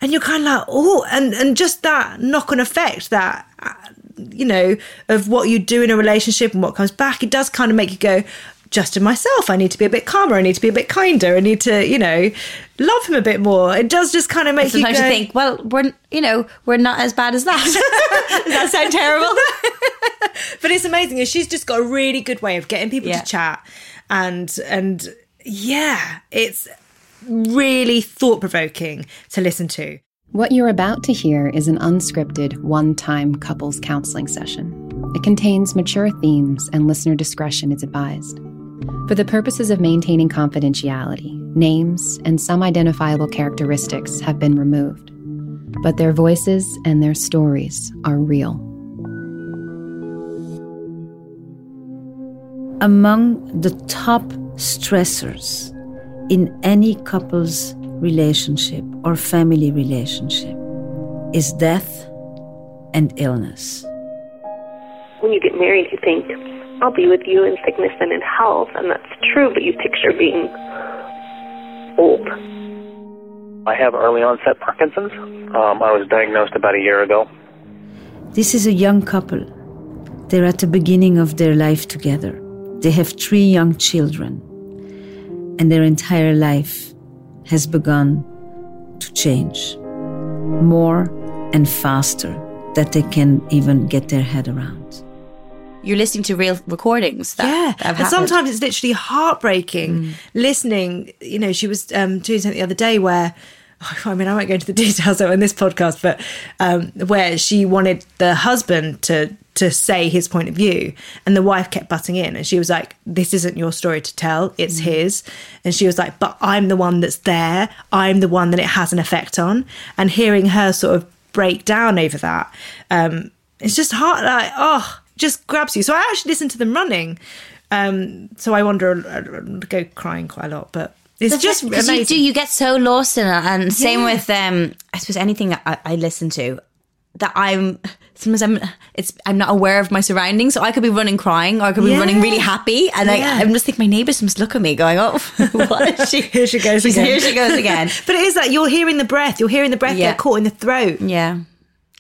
And you're kind of like, oh, and, and just that knock on effect that, uh, you know, of what you do in a relationship and what comes back, it does kind of make you go, just in myself, I need to be a bit calmer. I need to be a bit kinder. I need to, you know, love him a bit more. It does just kind of make Sometimes you you think, well, we're you know we're not as bad as that. Does that sound terrible? but it's amazing. and She's just got a really good way of getting people Yeah. to chat, and and yeah, it's really thought provoking to listen to. What you're about to hear is an unscripted, one time couples counseling session. It contains mature themes, and listener discretion is advised. For the purposes of maintaining confidentiality, names and some identifiable characteristics have been removed. but their voices and their stories are real. Among the top stressors in any couple's relationship or family relationship is death and illness. When you get married, you think, I'll be with you in sickness and in health, and that's true, but you picture being old. I have early onset Parkinson's. Um, I was diagnosed about a year ago. This is a young couple. They're at the beginning of their life together. They have three young children, and their entire life has begun to change more and faster that they can even get their head around. You're listening to real recordings. That yeah, have and sometimes it's literally heartbreaking listening. You know, she was um, doing something the other day where. I mean, I won't go into the details on this podcast, but um, where she wanted the husband to to say his point of view, and the wife kept butting in, and she was like, "This isn't your story to tell; it's his." And she was like, "But I'm the one that's there. I'm the one that it has an effect on." And hearing her sort of break down over that, um, it's just hard. Like, oh, just grabs you. So I actually listen to them running. Um, so I wander, I go crying quite a lot, but it's just amazing. You, do, you get so lost in it, and same Yeah. with um. I suppose anything that I, I listen to, that I'm sometimes I'm it's I'm not aware of my surroundings, so I could be running crying, or I could be Yeah. running really happy, and Yeah. I, I'm just think my neighbours must look at me going, "Oh, what is she? here she goes again. Here she goes again." but it is that you're hearing the breath. You're hearing the breath Yeah. get caught in the throat. Yeah.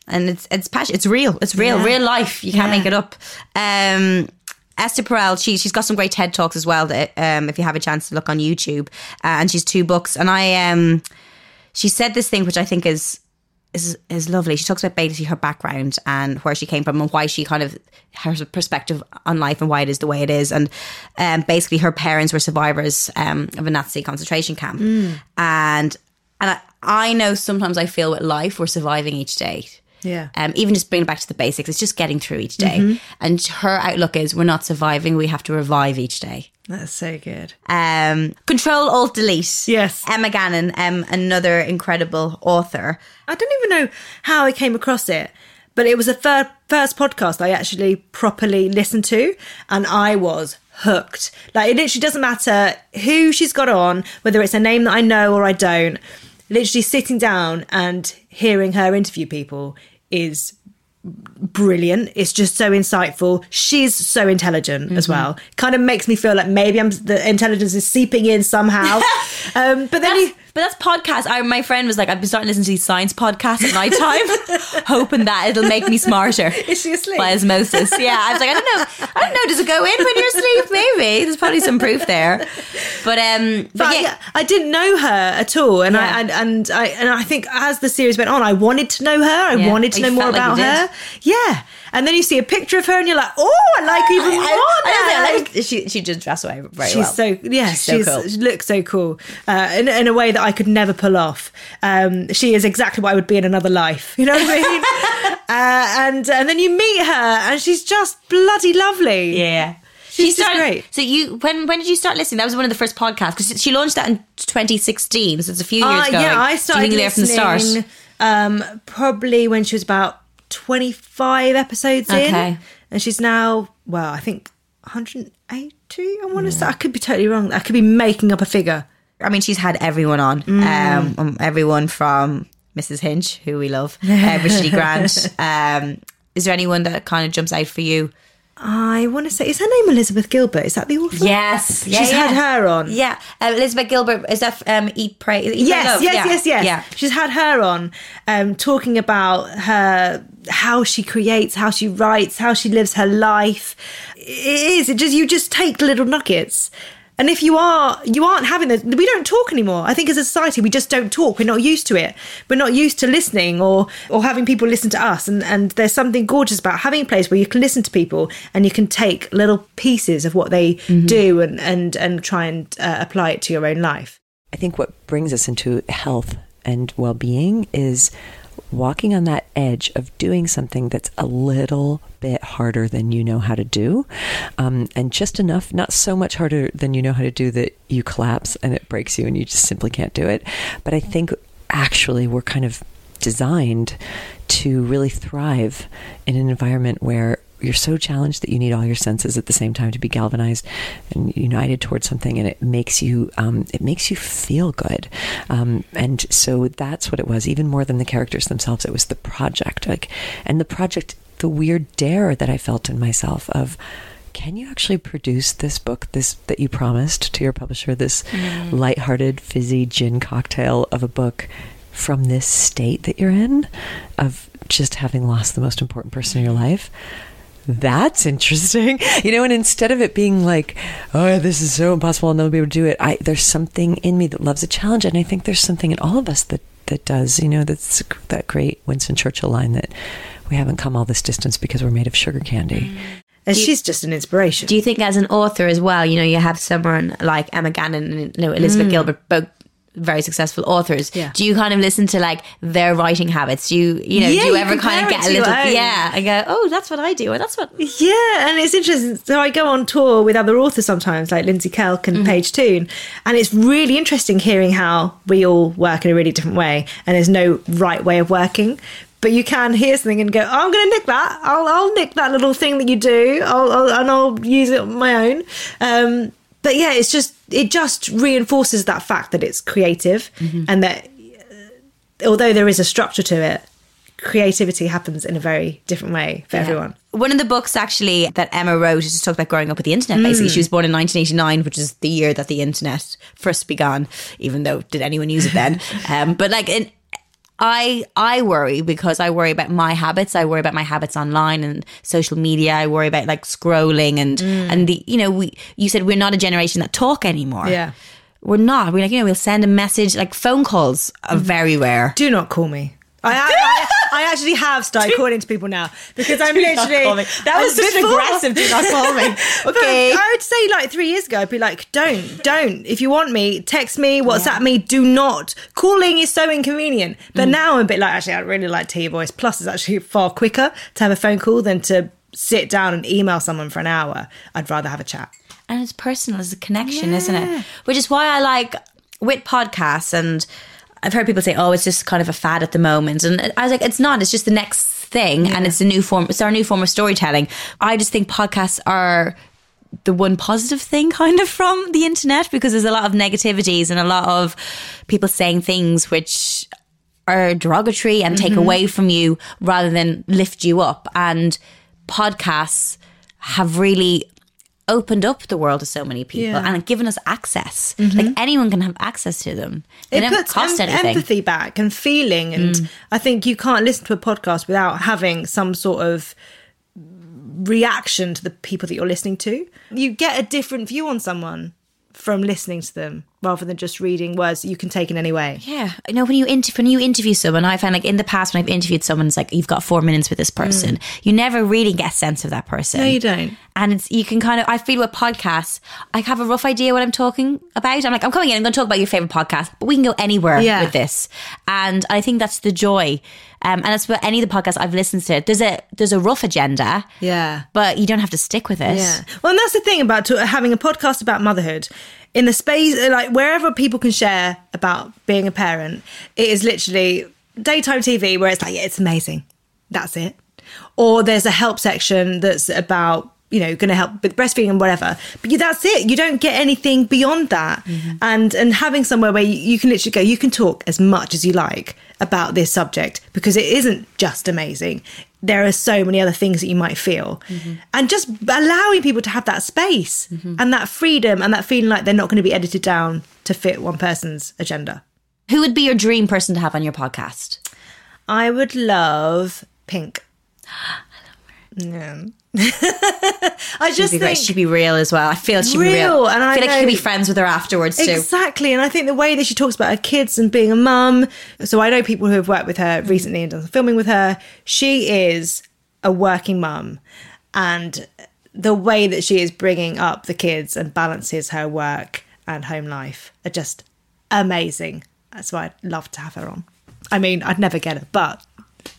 And it's it's passion. It's real. It's real. Yeah. Real life. You can't make it up. Um, Esther Perel, she she's got some great TED talks as well. That um, if you have a chance to look on YouTube, uh, and she's two books. And I um, she said this thing which I think is is is lovely. She talks about basically her background and where she came from and why she kind of her perspective on life and why it is the way it is. And um, basically, her parents were survivors um, of a Nazi concentration camp, and and I, I know sometimes I feel with life we're surviving each day. Yeah. Um, even just bringing it back to the basics, it's just getting through each day. Mhm. And her outlook is we're not surviving, we have to revive each day. That's so good. Um, Control Alt Delete. Yes. Emma Gannon, um, another incredible author. I don't even know how I came across it, but it was the fir- first podcast I actually properly listened to, and I was hooked. Like, it literally doesn't matter who she's got on, whether it's a name that I know or I don't. Literally sitting down and hearing her interview people is brilliant. It's just so insightful. She's so intelligent as Mhm. well. Kind of makes me feel like maybe I'm the intelligence is seeping in somehow. um, but then you, But that's podcast. I, my friend was like, I've been starting to listen to these science podcasts at night time, hoping that it'll make me smarter. Is she asleep? By osmosis. Yeah. I was like, I don't know. I don't know. Does it go in when you're asleep? Maybe. There's probably some proof there. But um but, but yeah. yeah, I didn't know her at all, and Yeah. I and, and I and I think as the series went on, I wanted to know her. I Yeah. wanted to You know more about her. Yeah, and then you see a picture of her, and you're like, oh, I like even more. I, I don't like, she she just dress away very she's well. so yeah, she's, she's, so cool. she looks so cool uh, in, in a way that I could never pull off. Um, she is exactly what I would be in another life. You know what I mean? uh, and and then you meet her, and she's just bloody lovely. Yeah. She's She started, great. So you when when did you start listening? That was one of the first podcasts because she launched that in 2016. So it's a few years Uh, ago. yeah, I Do started you think there from the start? listening, Um, probably when she was about twenty-five episodes in, Okay. and she's now well, I think one hundred eighty. I want to say I could be totally wrong. I could be making up a figure. I mean, she's had everyone on. Mm. Um, um, everyone from Mrs. Hinch, who we love, uh, Richard E. Grant. Um, is there anyone that kind of jumps out for you? I want to say, is her name Elizabeth Gilbert? Is that the author? Yes, she's yeah, yeah. had her on. Yeah, uh, Elizabeth Gilbert. Is that um, Eat Pray? Eat, Pray, yes, Love? yes, yes, yes. Yeah. She's had her on, um, talking about her how she creates, how she writes, how she lives her life. It is. It just you just take little nuggets. And if you are, you aren't having the, we don't talk anymore. I think as a society, we just don't talk. We're not used to it. We're not used to listening or, or having people listen to us. And, and there's something gorgeous about having a place where you can listen to people and you can take little pieces of what they do and, and, and try and uh, apply it to your own life. I think what brings us into health and well being is walking on that edge of doing something that's a little bit harder than you know how to do. Um, and just enough, not so much harder than you know how to do that you collapse and it breaks you and you just simply can't do it. But I think actually we're kind of designed to really thrive in an environment where you're so challenged that you need all your senses at the same time to be galvanized and united towards something, and it makes you um, it makes you feel good. Um, and so that's what it was. Even more than the characters themselves, it was the project. Like, and the project, the weird dare that I felt in myself of. Can you actually produce this book, this that you promised to your publisher, this Mm. lighthearted, fizzy gin cocktail of a book from this state that you're in, of just having lost the most important person in your life? That's interesting. You know, and instead of it being like, oh, this is so impossible, I'll never be able to do it, I, there's something in me that loves a challenge. And I think there's something in all of us that, that does. You know, that's that great Winston Churchill line that we haven't come all this distance because we're made of sugar candy. And she's just an inspiration. Do you think, as an author as well, you know, you have someone like Emma Gannon and you know, Elizabeth Mm. Gilbert, both very successful authors. Yeah. Do you kind of listen to like their writing habits? Do you, you know, Yeah, do you you ever kind of get a little, yeah, I go, oh, that's what I do, or that's what. Yeah, and it's interesting. So I go on tour with other authors sometimes, like Lindsay Kelk and Paige Toon, and it's really interesting hearing how we all work in a really different way, and there's no right way of working. But you can hear something and go, oh, "I'm going to nick that. I'll, I'll nick that little thing that you do, I'll, I'll, and I'll use it on my own." Um, but yeah, it's just it just reinforces that fact that it's creative, and that uh, although there is a structure to it, creativity happens in a very different way for Yeah. everyone. One of the books actually that Emma wrote is just talked about growing up with the internet. Basically, Mm. she was born in 1989, which is the year that the internet first began. Even though did anyone use it then? um, but like, in, I I worry because I worry about my habits. I worry about my habits online and social media. I worry about like scrolling and Mm. and the you know we you said we're not a generation that talk anymore. Yeah. We're not. We're like, you know, we'll send a message. Like phone calls are very rare. Do not call me. I, I, I actually have started calling to people now because I'm literally. That was such aggressive, do not call me. Okay. I would say like three years ago, I'd be like, don't, don't. If you want me, text me, WhatsApp me. Do not. Calling is so inconvenient. Mm. But now I'm a bit like, actually, I really like T Voice. Plus, it's actually far quicker to have a phone call than to sit down and email someone for an hour. I'd rather have a chat. and it's personal it's a connection isn't it which is why i like wit podcasts and i've heard people say oh it's just kind of a fad at the moment. And i was like it's not. It's just the next thing. And it's a new form it's our new form of storytelling. I just think podcasts are the one positive thing kind of from the internet because there's a lot of negativities and a lot of people saying things which are derogatory and take Mhm. away from you rather than lift you up. And podcasts have really opened up the world to so many people Yeah. and given us access. Mhm. Like anyone can have access to them. They it don't puts cost em- anything. empathy back and feeling and Mm. i think you can't listen to a podcast without having some sort of reaction to the people that you're listening to you get a different view on someone from listening to them rather than just reading words that you can take in any way Yeah, I know when you inter- when you interview someone, I find like in the past when I've interviewed someone, it's like you've got four minutes with this person. You never really get a sense of that person. Mm. No, you don't. And it's you can kind of I feel with podcasts, I have a rough idea what I'm talking about. I'm like I'm coming in, I'm going to talk about your favorite podcast, but we can go anywhere Yeah. with this. And I think that's the joy. Um, and that's for any of the podcasts I've listened to. There's a there's a rough agenda, yeah but you don't have to stick with it. Yeah. Well, and that's the thing about to, having a podcast about motherhood. In the space, like wherever people can share about being a parent, it is literally daytime TV where it's like, yeah, it's amazing. That's it. Or there's a help section that's about, you know, going to help with breastfeeding and whatever. But you, that's it. You don't get anything beyond that. Mm-hmm. And and having somewhere where you, you can literally go, you can talk as much as you like about this subject because it isn't just amazing. There are so many other things that you might feel. Mm-hmm. And just allowing people to have that space mm-hmm. and that freedom and that feeling like they're not going to be edited down to fit one person's agenda. Who would be your dream person to have on your podcast? I would love Pink. Yeah. I She'd just be great. think She'd be real as well. I feel she'd be Real, real, and I feel like you could be friends with her afterwards too. Exactly. And I think the way that she talks about her kids and being a mum. So I know people who have worked with her mm. recently and done some filming with her. She is a working mum. And the way that she is bringing up the kids and balances her work and home life are just amazing. That's why I'd love to have her on. I mean, I'd never get her, but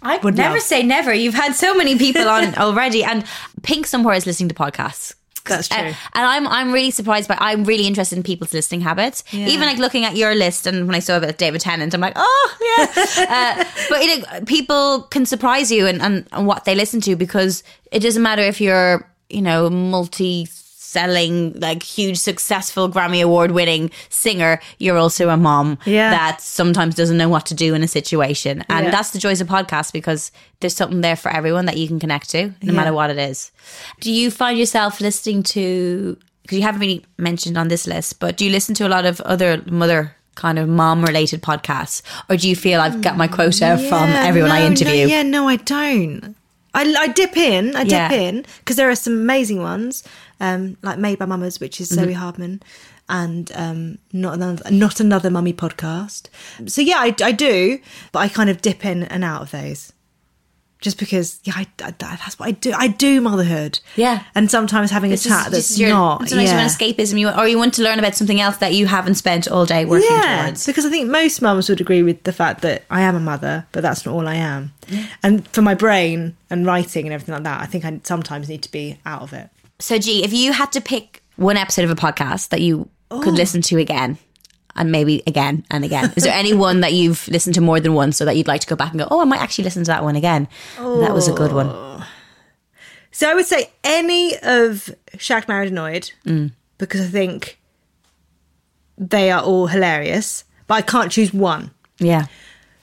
I would never love- say never. You've had so many people on already, and Pink somewhere is listening to podcasts. That's true. Uh, and I'm I'm really surprised by. I'm really interested in people's listening habits. Yeah. Even like looking at your list, and when I saw about David Tennant, I'm like, oh yeah. uh, but you know, people can surprise you and, and and what they listen to because it doesn't matter if you're you know multi selling like huge successful Grammy award winning singer you're also a mom Yeah. that sometimes doesn't know what to do in a situation and Yeah. that's the joys of podcasts because there's something there for everyone that you can connect to no Yeah. matter what it is do you find yourself listening to because you haven't really mentioned on this list but do you listen to a lot of other mother kind of mom related podcasts or do you feel I've got my quota mm, from Yeah, everyone I no, no, interview yeah, no, I don't. I, I dip in, I dip Yeah. in because there are some amazing ones, um, like Made by Mamas, which is Zoe Mhm. Hardman, and um, not another, not another mummy podcast. So yeah, I, I do, but I kind of dip in and out of those, just because yeah, I, I- that's what I do. I do motherhood, yeah, and sometimes having This a chat that's your- not. sometimes yeah. you want escapism you want, or you want to learn about something else that you haven't spent all day working yeah, towards because I think most mums would agree with the fact that I am a mother, but that's not all I am. And for my brain and writing and everything like that, I think I sometimes need to be out of it. So, G, if you had to pick one episode of a podcast that you could Oh. listen to again, and maybe again and again, is there any one that you've listened to more than once, so that you'd like to go back and go, oh, I might actually listen to that one again? That was a good one. So I would say any of Shag Married Annoyed Mm. because I think they are all hilarious, but I can't choose one. Yeah.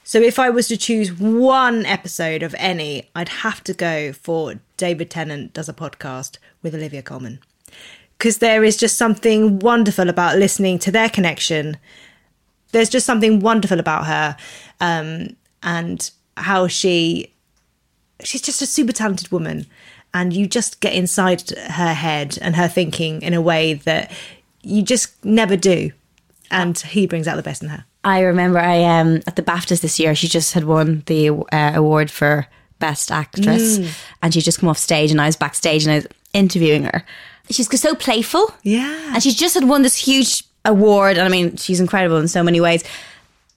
So if I was to choose one episode of any, I'd have to go for David Tennant does a podcast with Olivia Colman. Because there is just something wonderful about listening to their connection. There's just something wonderful about her um, and how she she's just a super talented woman and you just get inside her head and her thinking in a way that you just never do and he brings out the best in her I remember I um at the BAFTAs this year, she just had won the uh, award for best actress, Mm. and she just come off stage, and I was backstage and I interviewing her. She's so playful, yeah, and she's just had won this huge award, and I mean, she's incredible in so many ways.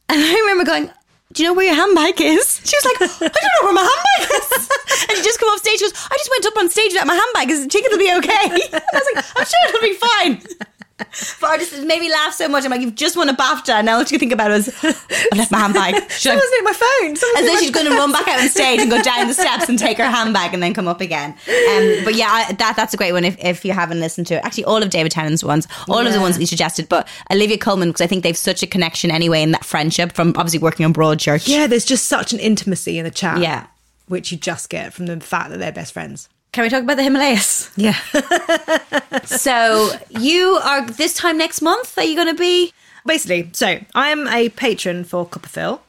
And I remember going. Do you know where your handbag is? She was like, I don't know where my handbag is. And she just come off stage. She goes, I just went up on stage without my handbag. Is think it'll be okay? And I was like, I'm sure it'll be fine. But I just it made me laugh so much. I'm like, you've just won a BAFTA. And now what you think about it is, I left my handbag. Like, Someone's nicked my phone. Someone's and then she's going to run back out on stage and go down the steps and take her handbag and then come up again. Um, but yeah, I, that that's a great one if, if you haven't listened to it. Actually, all of David Tennant's ones, all of the ones that you suggested, but Olivia Colman, because I think they've such a connection anyway in that friendship from obviously working on Broadchurch. Yeah, there's just such an intimacy in the chat. Yeah. Which you just get from the fact that they're best friends. Can we talk about the Himalayas? Yeah. so you are this time next month, are you going to be? Basically, so I am a patron for CoppaFeel,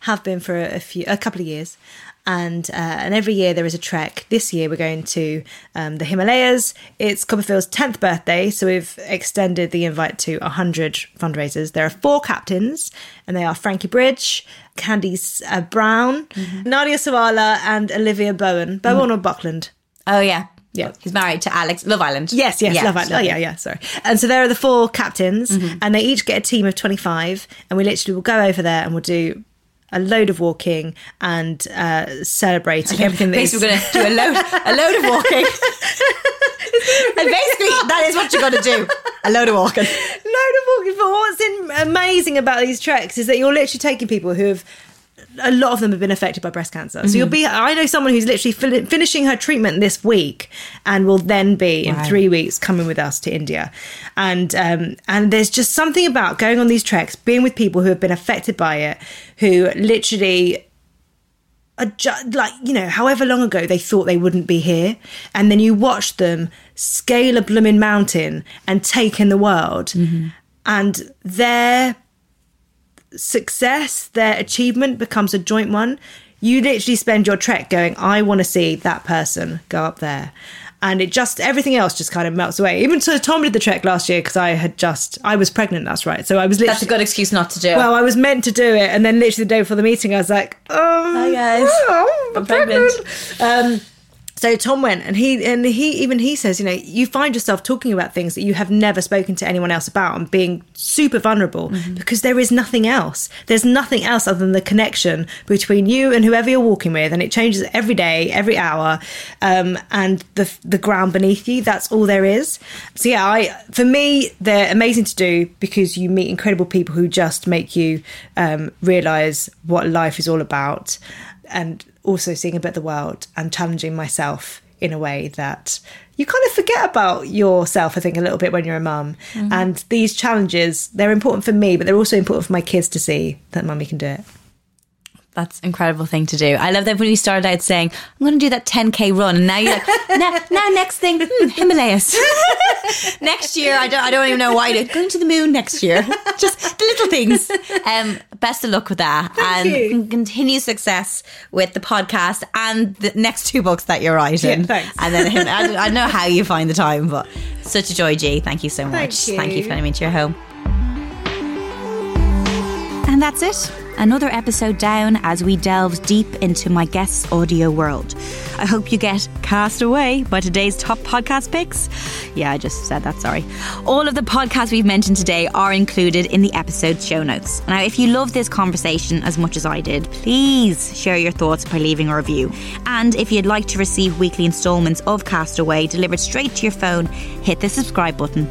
have been for a few, a couple of years. And uh, and every year there is a trek. This year we're going to um, the Himalayas. It's CoppaFeel's tenth birthday, so we've extended the invite to hundred fundraisers. There are four captains, and they are Frankie Bridge, Candice uh, Brown, Nadia Sawalha, and Olivia Bowen. Bowen or Buckland? Oh yeah, yeah. He's married to Alex Love Island. Yes, yes, Yeah, Love Island. Oh, yeah, yeah, sorry. And so there are the four captains, and they each get a team of 25, and we literally will go over there and we'll do a load of walking and uh, celebrating everything that is. Basically, we're going to do a load, a load of walking. and basically, that is what you're going to do. A load of walking. load of walking. But what's in, amazing about these treks is that you're literally taking people who have. A lot of them have been affected by breast cancer. So you'll Mhm. be. I know someone who's literally fin- finishing her treatment this week, and will then be in three weeks coming with us to India. And um, and there's just something about going on these treks, being with people who have been affected by it, who literally are ju- like you know however long ago they thought they wouldn't be here and then you watch them scale a blooming mountain and take in the world and their success their achievement becomes a joint one you literally spend your trek going i want to see that person go up there and it just everything else just kind of melts away even so tom did the trek last year because i had just i was pregnant that's right so i was literally That's a good excuse not to do it. well, I was meant to do it, and then literally the day before the meeting, I was like, um, Hi, guys. oh, I'm I'm pregnant. Um, So Tom went and he and he even he says, you know, you find yourself talking about things that you have never spoken to anyone else about and being super vulnerable because there is nothing else. There's nothing else other than the connection between you and whoever you're walking with, and it changes every day, every hour, um, and the the ground beneath you. That's all there is. So yeah, I for me they're amazing to do because you meet incredible people who just make you um, realize what life is all about and also seeing a bit of the world and challenging myself in a way that you kind of forget about yourself, I think, a little bit when you're a mum. Mhm. And these challenges, they're important for me, but they're also important for my kids to see that mummy can do it. That's an incredible thing to do. I love that when you started out saying, I'm going to do that 10K run. And now you're like, now, now next thing, hmm, Himalayas. next year, I don't, I don't even know why. Going to the moon next year. Just the little things. Um, best of luck with that. and you. continue success with the podcast and the next two books that you're writing. Yeah, thanks. And then him, I, don't, I don't know how you find the time, but such a joy, G. Thank you so much. Thank Thank you you. for letting me into your home. And that's it. Another episode down as we delve deep into my guest's audio world. I hope you get cast away by today's top podcast picks. Yeah, I just said that, sorry. All of the podcasts we've mentioned today are included in the episode show notes. Now, if you love this conversation as much as I did, please share your thoughts by leaving a review. And if you'd like to receive weekly installments of Castaway delivered straight to your phone, hit the subscribe button.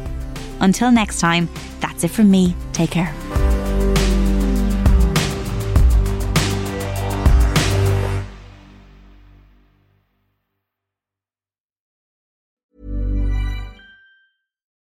Until next time, that's it from me. Take care.